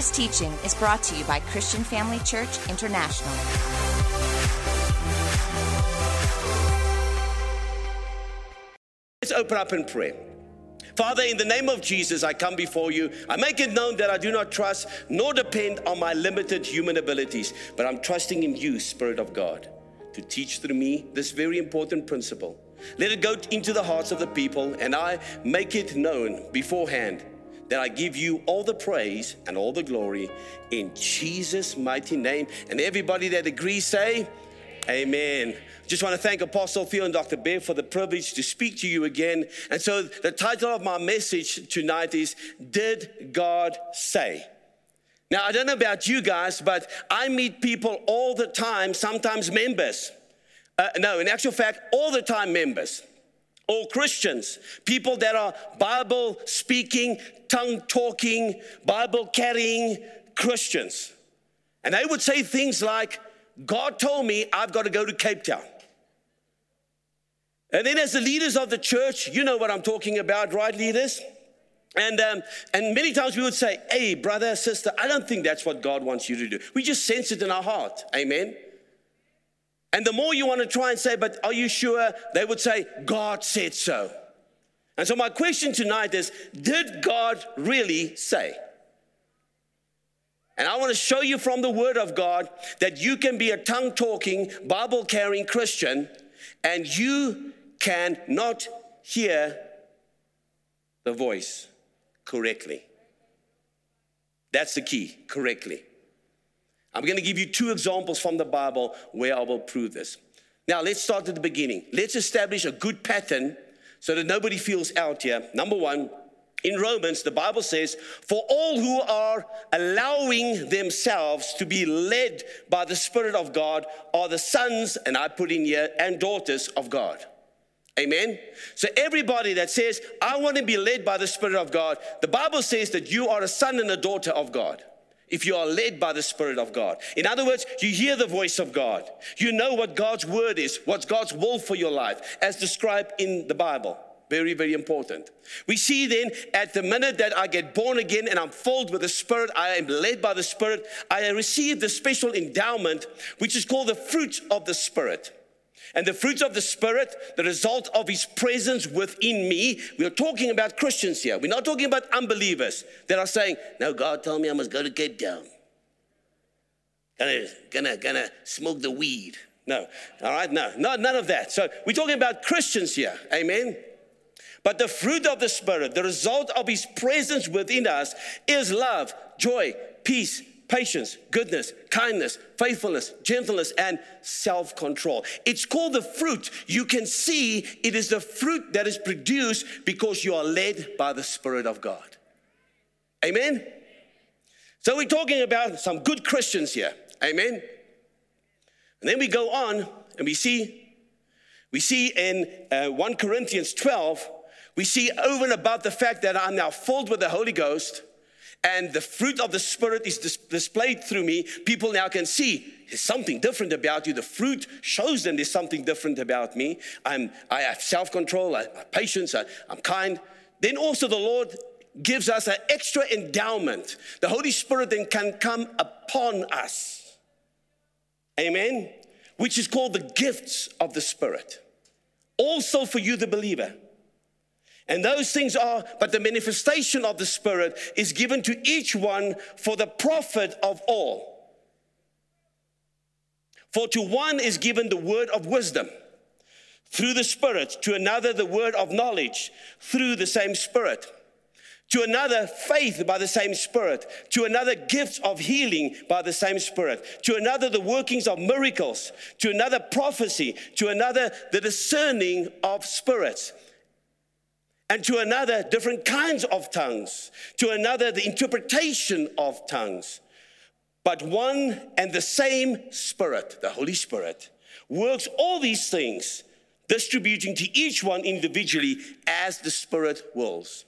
This teaching is brought to you by Christian Family Church International. Let's open up in prayer. Father, in the name of Jesus, I come before you. I make it known that I do not trust nor depend on my limited human abilities, but I'm trusting in you, Spirit of God, to teach through me this very important principle. Let it go into the hearts of the people, and I make it known beforehand that I give you all the praise and all the glory in Jesus' mighty name. And everybody that agrees, say, Amen. Just want to thank Apostle Theo and Dr. Bev for the privilege to speak to you again. And so the title of my message tonight is Did God Say? Now, I don't know about you guys, but I meet people all the time, sometimes members. Uh, no, in actual fact, all the time members. All Christians, people that are Bible speaking, tongue talking, Bible carrying Christians. And they would say things like, God told me I've got to go to Cape Town. And then, as the leaders of the church, you know what I'm talking about, right, leaders? And, um, and many times we would say, Hey, brother, sister, I don't think that's what God wants you to do. We just sense it in our heart. Amen. And the more you want to try and say, But are you sure? They would say, God said so. And so, my question tonight is Did God really say? And I want to show you from the Word of God that you can be a tongue talking, Bible carrying Christian and you cannot hear the voice correctly. That's the key, correctly. I'm going to give you two examples from the Bible where I will prove this. Now, let's start at the beginning. Let's establish a good pattern so that nobody feels out here. Number one, in Romans, the Bible says, For all who are allowing themselves to be led by the Spirit of God are the sons, and I put in here, and daughters of God. Amen. So, everybody that says, I want to be led by the Spirit of God, the Bible says that you are a son and a daughter of God if you are led by the Spirit of God. In other words, you hear the voice of God. You know what God's word is, what's God's will for your life, as described in the Bible. Very, very important. We see then at the minute that I get born again and I'm filled with the Spirit, I am led by the Spirit, I receive the special endowment, which is called the fruit of the Spirit. And the fruits of the Spirit, the result of His presence within me. We are talking about Christians here. We're not talking about unbelievers that are saying, No, God told me I must go to Cape Town. Gonna, gonna, gonna smoke the weed. No, all right, no, not, none of that. So we're talking about Christians here. Amen. But the fruit of the Spirit, the result of His presence within us, is love, joy, peace, patience, goodness, kindness, faithfulness, gentleness, and self control. It's called the fruit. You can see it is the fruit that is produced because you are led by the Spirit of God. Amen? So we're talking about some good Christians here. Amen? And then we go on and we see, we see in uh, 1 Corinthians 12, we see over and above the fact that I'm now filled with the Holy Ghost and the fruit of the Spirit is dis- displayed through me, people now can see there's something different about you. The fruit shows them there's something different about me. I'm, I have self control, I have patience, I, I'm kind. Then also the Lord gives us an extra endowment. The Holy Spirit then can come upon us. Amen. Which is called the gifts of the Spirit. Also for you, the believer. And those things are, but the manifestation of the Spirit is given to each one for the profit of all. For to one is given the word of wisdom through the Spirit, to another the word of knowledge through the same Spirit, to another faith by the same Spirit, to another gifts of healing by the same Spirit, to another the workings of miracles, to another prophecy, to another the discerning of spirits and to another, different kinds of tongues, to another, the interpretation of tongues. But one and the same Spirit, the Holy Spirit, works all these things, distributing to each one individually as the Spirit wills.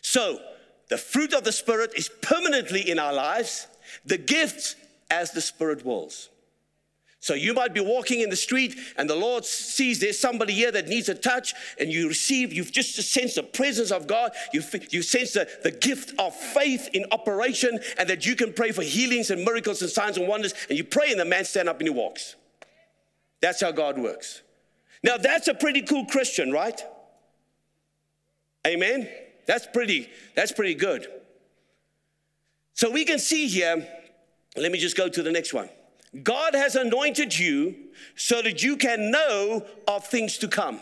So, the fruit of the Spirit is permanently in our lives, the gifts as the Spirit wills. So you might be walking in the street and the Lord sees there's somebody here that needs a touch and you receive, you've just sensed the presence of God. You, you sense the, the gift of faith in operation and that you can pray for healings and miracles and signs and wonders. And you pray and the man stand up and he walks. That's how God works. Now that's a pretty cool Christian, right? Amen. That's pretty, that's pretty good. So we can see here, let me just go to the next one. God has anointed you so that you can know of things to come.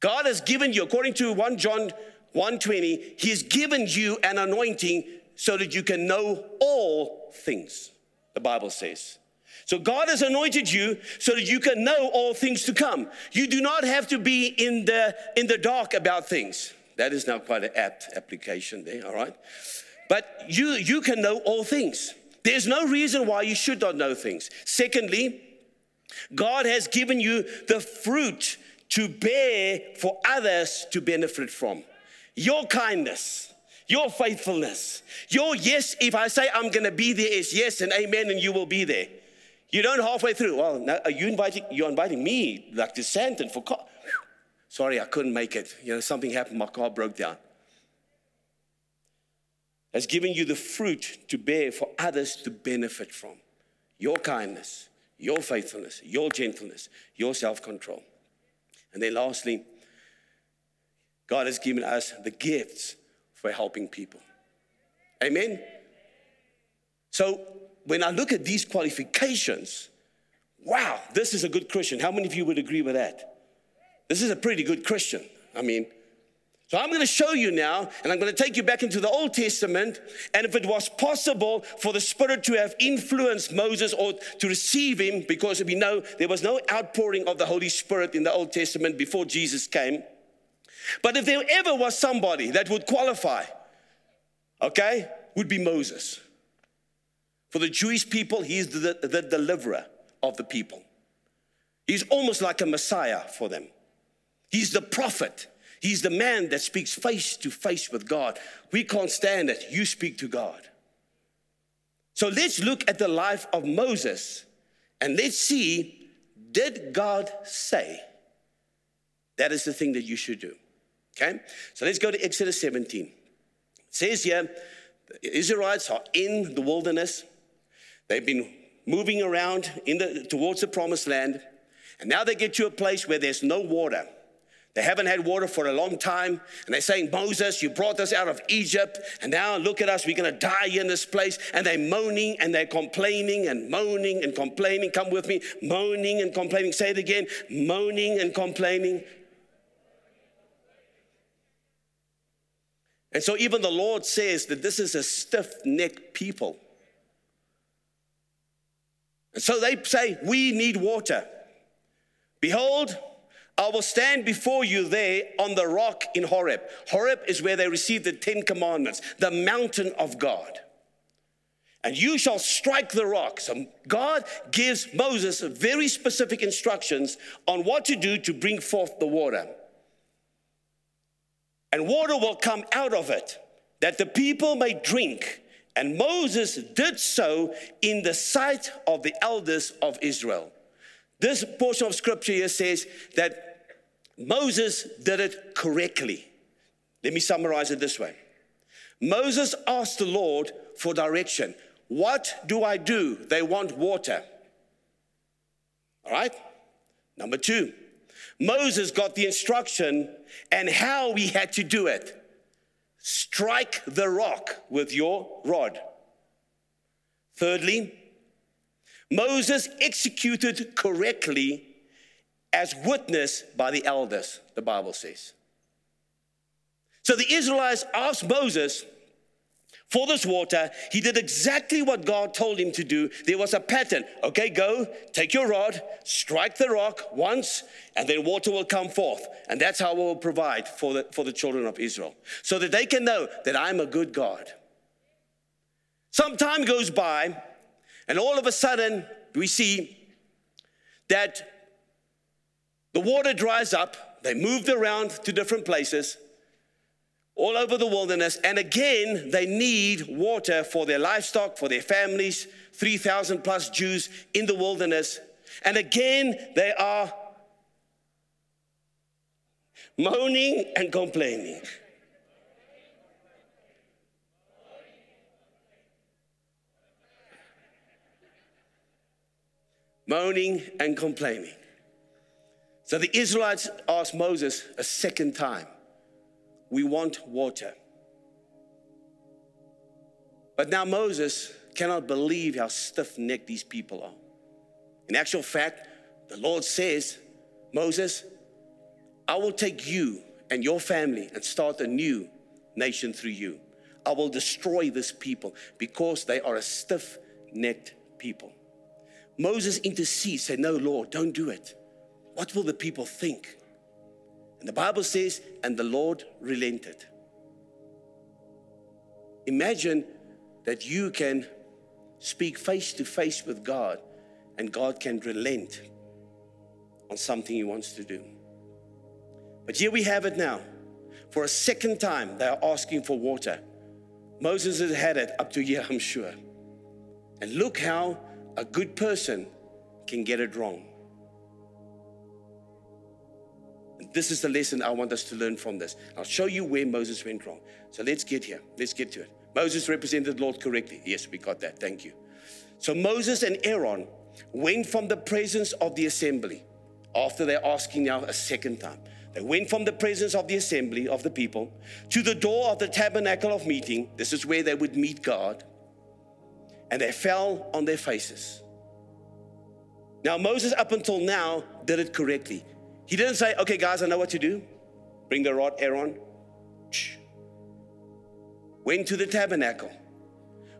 God has given you, according to 1 John 1:20, He has given you an anointing so that you can know all things, the Bible says. So God has anointed you so that you can know all things to come. You do not have to be in the in the dark about things. That is now quite an apt application there, all right? But you you can know all things. There's no reason why you should not know things. Secondly, God has given you the fruit to bear for others to benefit from. Your kindness, your faithfulness, your yes, if I say I'm gonna be there is yes and amen, and you will be there. You don't halfway through, well, now are you inviting, you're inviting me, like to Sandton for. Sorry, I couldn't make it. You know, something happened, my car broke down has given you the fruit to bear for others to benefit from. Your kindness, your faithfulness, your gentleness, your self control. And then lastly, God has given us the gifts for helping people. Amen? So when I look at these qualifications, wow, this is a good Christian. How many of you would agree with that? This is a pretty good Christian. I mean, so I'm going to show you now, and I'm going to take you back into the Old Testament. And if it was possible for the Spirit to have influenced Moses or to receive him, because we know there was no outpouring of the Holy Spirit in the Old Testament before Jesus came. But if there ever was somebody that would qualify, okay, would be Moses. For the Jewish people, he's the, the deliverer of the people. He's almost like a Messiah for them. He's the prophet. He's the man that speaks face to face with God. We can't stand it. You speak to God. So let's look at the life of Moses and let's see did God say that is the thing that you should do? Okay? So let's go to Exodus 17. It says here, the Israelites are in the wilderness. They've been moving around in the, towards the promised land. And now they get to a place where there's no water. They haven't had water for a long time. And they're saying, Moses, you brought us out of Egypt. And now look at us, we're going to die in this place. And they're moaning and they're complaining and moaning and complaining. Come with me. Moaning and complaining. Say it again. Moaning and complaining. And so even the Lord says that this is a stiff necked people. And so they say, We need water. Behold, I will stand before you there on the rock in Horeb. Horeb is where they received the Ten Commandments, the mountain of God. And you shall strike the rock. So God gives Moses very specific instructions on what to do to bring forth the water. And water will come out of it that the people may drink. And Moses did so in the sight of the elders of Israel. This portion of scripture here says that Moses did it correctly. Let me summarize it this way Moses asked the Lord for direction. What do I do? They want water. All right? Number two, Moses got the instruction and how he had to do it. Strike the rock with your rod. Thirdly, Moses executed correctly as witnessed by the elders, the Bible says. So the Israelites asked Moses for this water. He did exactly what God told him to do. There was a pattern. Okay, go, take your rod, strike the rock once, and then water will come forth. And that's how we will provide for the, for the children of Israel. So that they can know that I'm a good God. Some time goes by, and all of a sudden, we see that the water dries up. They moved around to different places. all over the wilderness. And again, they need water for their livestock, for their families, 3,000 plus Jews in the wilderness. And again, they are moaning and complaining. Moaning and complaining. So the Israelites asked Moses a second time, We want water. But now Moses cannot believe how stiff necked these people are. In actual fact, the Lord says, Moses, I will take you and your family and start a new nation through you. I will destroy this people because they are a stiff necked people. Moses intercedes, said, No, Lord, don't do it. What will the people think? And the Bible says, and the Lord relented. Imagine that you can speak face to face with God and God can relent on something He wants to do. But here we have it now. For a second time, they are asking for water. Moses has had it up to here, I'm sure. And look how a good person can get it wrong. This is the lesson I want us to learn from this. I'll show you where Moses went wrong. So let's get here. Let's get to it. Moses represented the Lord correctly. Yes, we got that. Thank you. So Moses and Aaron went from the presence of the assembly after they're asking now a second time. They went from the presence of the assembly of the people to the door of the tabernacle of meeting. This is where they would meet God. And they fell on their faces. Now, Moses, up until now, did it correctly. He didn't say, okay, guys, I know what to do. Bring the rod, Aaron. Went to the tabernacle.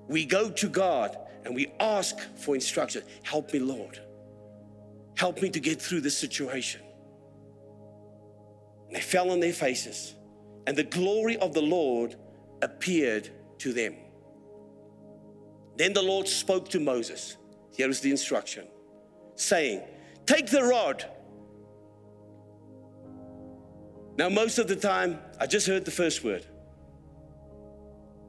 We go to God and we ask for instruction. Help me, Lord. Help me to get through this situation. And they fell on their faces, and the glory of the Lord appeared to them. Then the Lord spoke to Moses. Here is the instruction saying, Take the rod now, most of the time, I just heard the first word.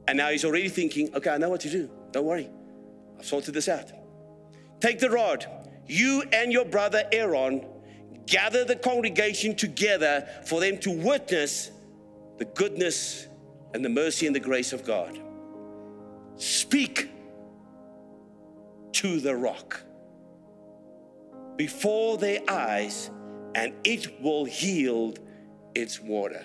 And now he's already thinking, okay, I know what to do. Don't worry. I've sorted this out. Take the rod. You and your brother Aaron gather the congregation together for them to witness the goodness and the mercy and the grace of God. Speak to the rock before their eyes, and it will yield its water.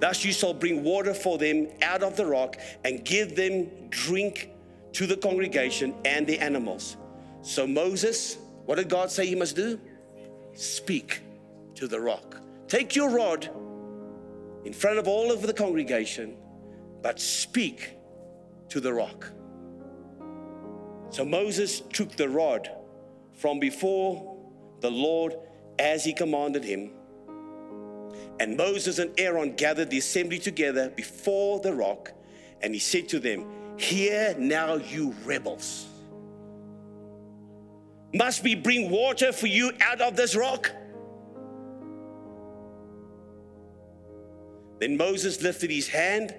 Thus you shall bring water for them out of the rock and give them drink to the congregation and the animals. So Moses, what did God say he must do? Speak to the rock. Take your rod in front of all of the congregation, but speak to the rock. So Moses took the rod from before the Lord as he commanded him. And Moses and Aaron gathered the assembly together before the rock, and he said to them, Hear now, you rebels. Must we bring water for you out of this rock? Then Moses lifted his hand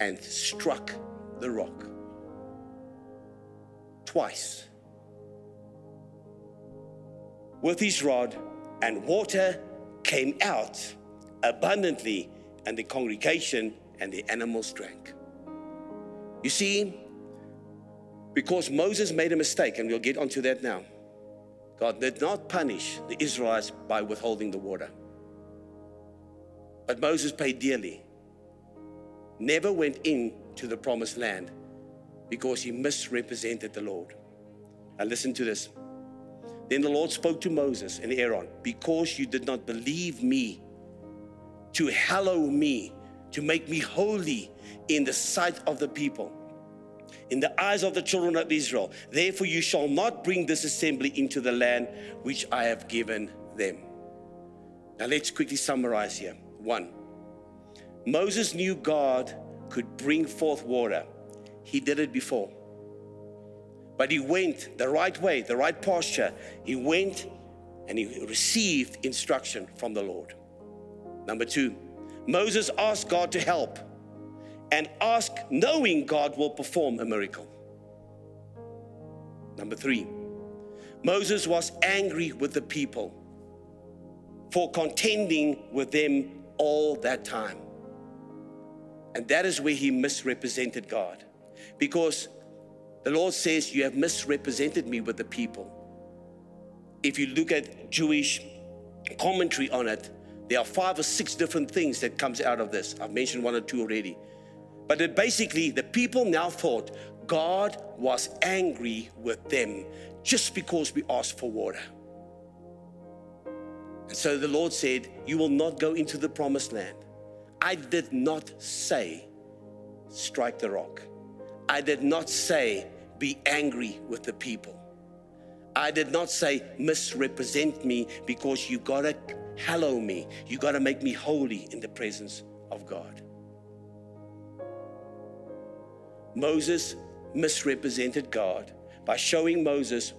and struck the rock twice with his rod and water came out abundantly, and the congregation and the animals drank. You see, because Moses made a mistake, and we'll get onto that now, God did not punish the Israelites by withholding the water. But Moses paid dearly. Never went into the promised land because he misrepresented the Lord. And listen to this. Then the Lord spoke to Moses and Aaron, because you did not believe me, to hallow me, to make me holy in the sight of the people, in the eyes of the children of Israel. Therefore, you shall not bring this assembly into the land which I have given them. Now, let's quickly summarize here. One, Moses knew God could bring forth water, he did it before. But he went the right way, the right posture. He went and he received instruction from the Lord. Number two, Moses asked God to help and ask knowing God will perform a miracle. Number three, Moses was angry with the people for contending with them all that time. And that is where he misrepresented God. Because the Lord says, You have misrepresented me with the people. If you look at Jewish commentary on it, there are five or six different things that comes out of this. I've mentioned one or two already. But basically, the people now thought God was angry with them just because we asked for water. And so the Lord said, You will not go into the promised land. I did not say, strike the rock. I did not say, be angry with the people. I did not say, misrepresent me because you gotta hallow me. You gotta make me holy in the presence of God. Moses misrepresented God by showing Moses,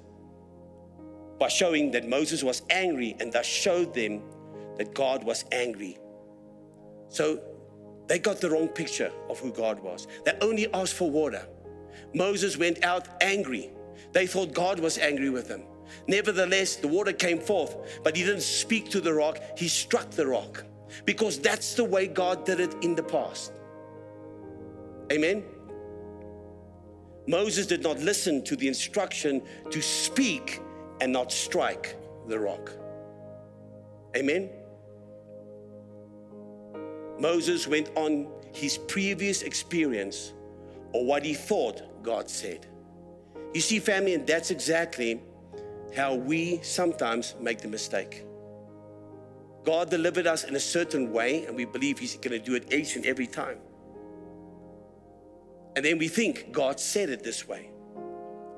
by showing that Moses was angry and thus showed them that God was angry. So they got the wrong picture of who God was. They only asked for water. Moses went out angry. They thought God was angry with them. Nevertheless, the water came forth, but he didn't speak to the rock, he struck the rock because that's the way God did it in the past. Amen. Moses did not listen to the instruction to speak and not strike the rock. Amen. Moses went on his previous experience or what he thought God said. You see, family, and that's exactly how we sometimes make the mistake. God delivered us in a certain way, and we believe He's going to do it each and every time. And then we think God said it this way.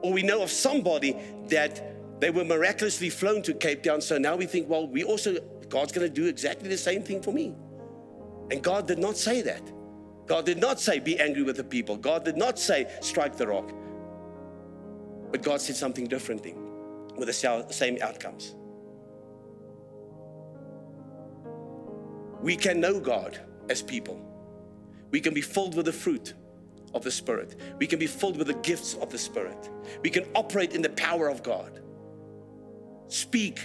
Or we know of somebody that they were miraculously flown to Cape Town, so now we think, well, we also, God's going to do exactly the same thing for me. And God did not say that. God did not say, be angry with the people. God did not say, strike the rock. But God said something differently with the same outcomes. We can know God as people. We can be filled with the fruit of the Spirit. We can be filled with the gifts of the Spirit. We can operate in the power of God. Speak,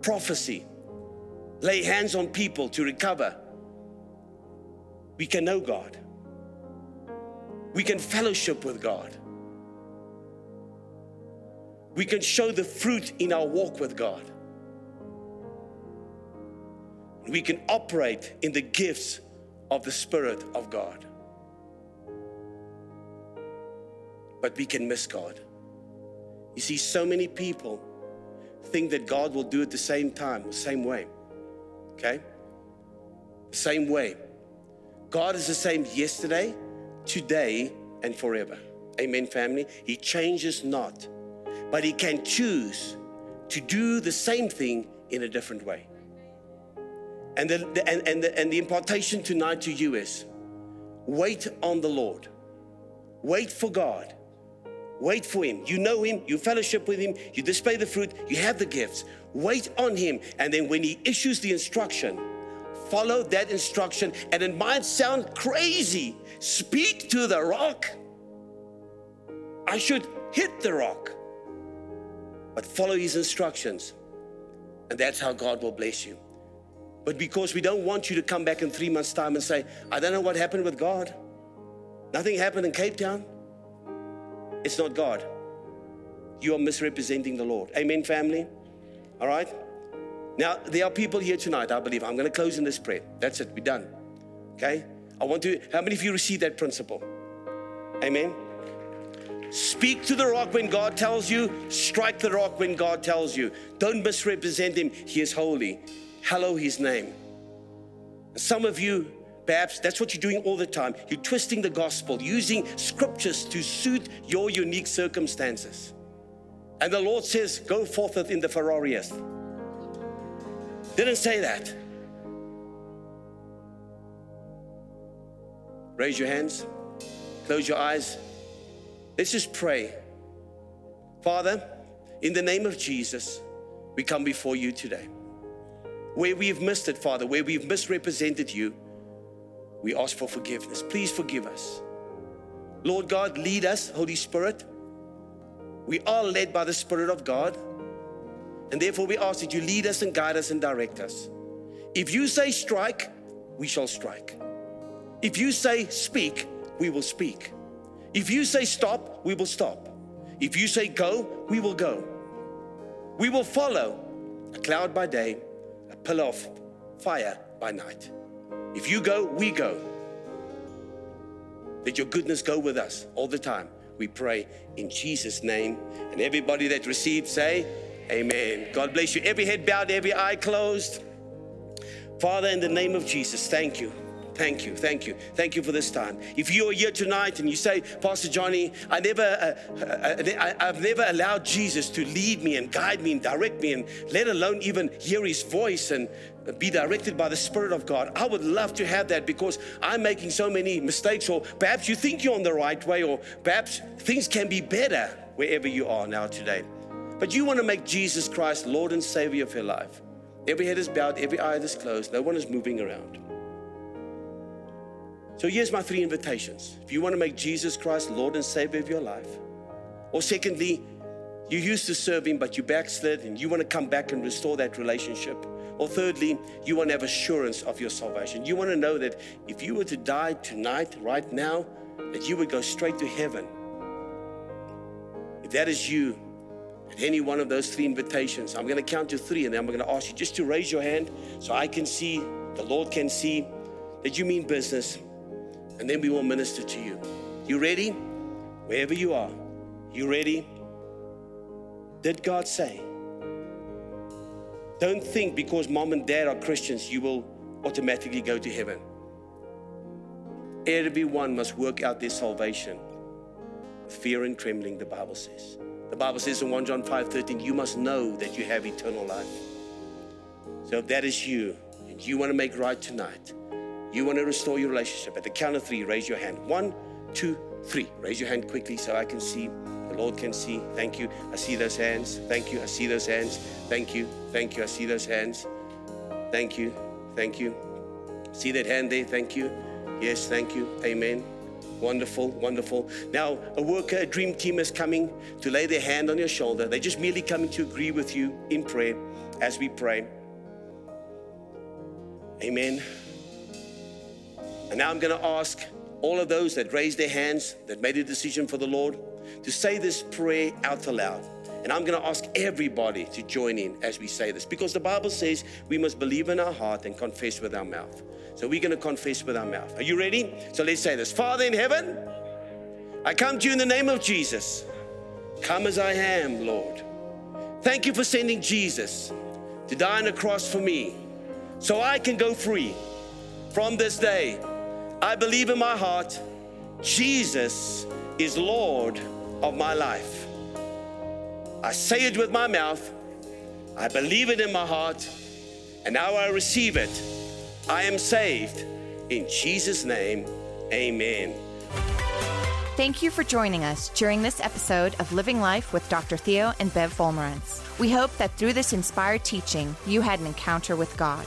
prophecy, lay hands on people to recover. We can know God. We can fellowship with God. We can show the fruit in our walk with God. We can operate in the gifts of the Spirit of God. But we can miss God. You see, so many people think that God will do it the same time, the same way. Okay? Same way. God is the same yesterday, today, and forever. Amen, family. He changes not but he can choose to do the same thing in a different way. And the, the, and, and, the, and the impartation tonight to you is wait on the Lord, wait for God. Wait for him. You know him, you fellowship with him, you display the fruit, you have the gifts. Wait on him. And then when he issues the instruction, follow that instruction. And it might sound crazy. Speak to the rock. I should hit the rock but follow his instructions. And that's how God will bless you. But because we don't want you to come back in three months' time and say, I don't know what happened with God. Nothing happened in Cape Town. It's not God. You are misrepresenting the Lord. Amen, family? All right? Now, there are people here tonight, I believe. I'm going to close in this prayer. That's it. We're done. Okay? I want to, how many of you receive that principle? Amen? Speak to the rock when God tells you, strike the rock when God tells you. Don't misrepresent Him. He is holy. Hallow His name. Some of you, perhaps that's what you're doing all the time. You're twisting the gospel, using scriptures to suit your unique circumstances. And the Lord says, Go forth in the Ferrariest. Didn't say that. Raise your hands, close your eyes. Let's just pray. Father, in the name of Jesus, we come before you today. where we've missed it, Father, where we've misrepresented you, we ask for forgiveness. Please forgive us. Lord God, lead us, Holy Spirit. We are led by the Spirit of God. And therefore, we ask that you lead us and guide us and direct us. If you say strike, we shall strike. If you say speak, we will speak. If you say stop, we will stop. If you say go, we will go. We will follow a cloud by day, a pillar of fire by night. If you go, we go. Let your goodness go with us all the time. We pray in Jesus' name. And everybody that received, say, Amen. God bless you. Every head bowed, every eye closed. Father, in the name of Jesus, thank you. Thank you, thank you, thank you for this time. If you're here tonight and you say, Pastor Johnny, I never, uh, uh, I, have never allowed Jesus to lead me and guide me and direct me, and let alone even hear His voice and be directed by the Spirit of God. I would love to have that because I'm making so many mistakes, or perhaps you think you're on the right way, or perhaps things can be better wherever you are now today. But you want to make Jesus Christ Lord and Savior of your life. Every head is bowed, every eye is closed, no one is moving around. So here's my three invitations. If you want to make Jesus Christ Lord and Savior of your life, or secondly, you used to serve Him, but you backslid and you want to come back and restore that relationship. Or thirdly, you want to have assurance of your salvation. You want to know that if you were to die tonight, right now, that you would go straight to heaven. If that is you, at any one of those three invitations, I'm going to count to three and then I'm going to ask you just to raise your hand so I can see, the Lord can see that you mean business and then we will minister to you. You ready? Wherever you are, you ready? Did God say? Don't think because mom and dad are Christians, you will automatically go to heaven. Everyone must work out their salvation fear and trembling, the Bible says. The Bible says in 1 John 5 13, you must know that you have eternal life. So if that is you, and you want to make right tonight, you want to restore your relationship, at the count of three, raise your hand. One, two, three. Raise your hand quickly so I can see. The Lord can see. Thank you. I see those hands. Thank you. I see those hands. Thank you. Thank you. I see those hands. Thank you. Thank you. See that hand there? Thank you. Yes, thank you. Amen. Wonderful, wonderful. Now, a worker, a dream team is coming to lay their hand on your shoulder. They're just merely coming to agree with you in prayer as we pray. Amen. And now I'm going to ask all of those that raised their hands, that made a decision for the Lord, to say this prayer out aloud. And I'm going to ask everybody to join in as we say this because the Bible says we must believe in our heart and confess with our mouth. So we're going to confess with our mouth. Are you ready? So let's say this Father in heaven, I come to you in the name of Jesus. Come as I am, Lord. Thank you for sending Jesus to die on the cross for me so I can go free from this day. I believe in my heart Jesus is Lord of my life. I say it with my mouth, I believe it in my heart, and now I receive it. I am saved. In Jesus' name, amen. Thank you for joining us during this episode of Living Life with Dr. Theo and Bev Wolmarans. We hope that through this inspired teaching, you had an encounter with God.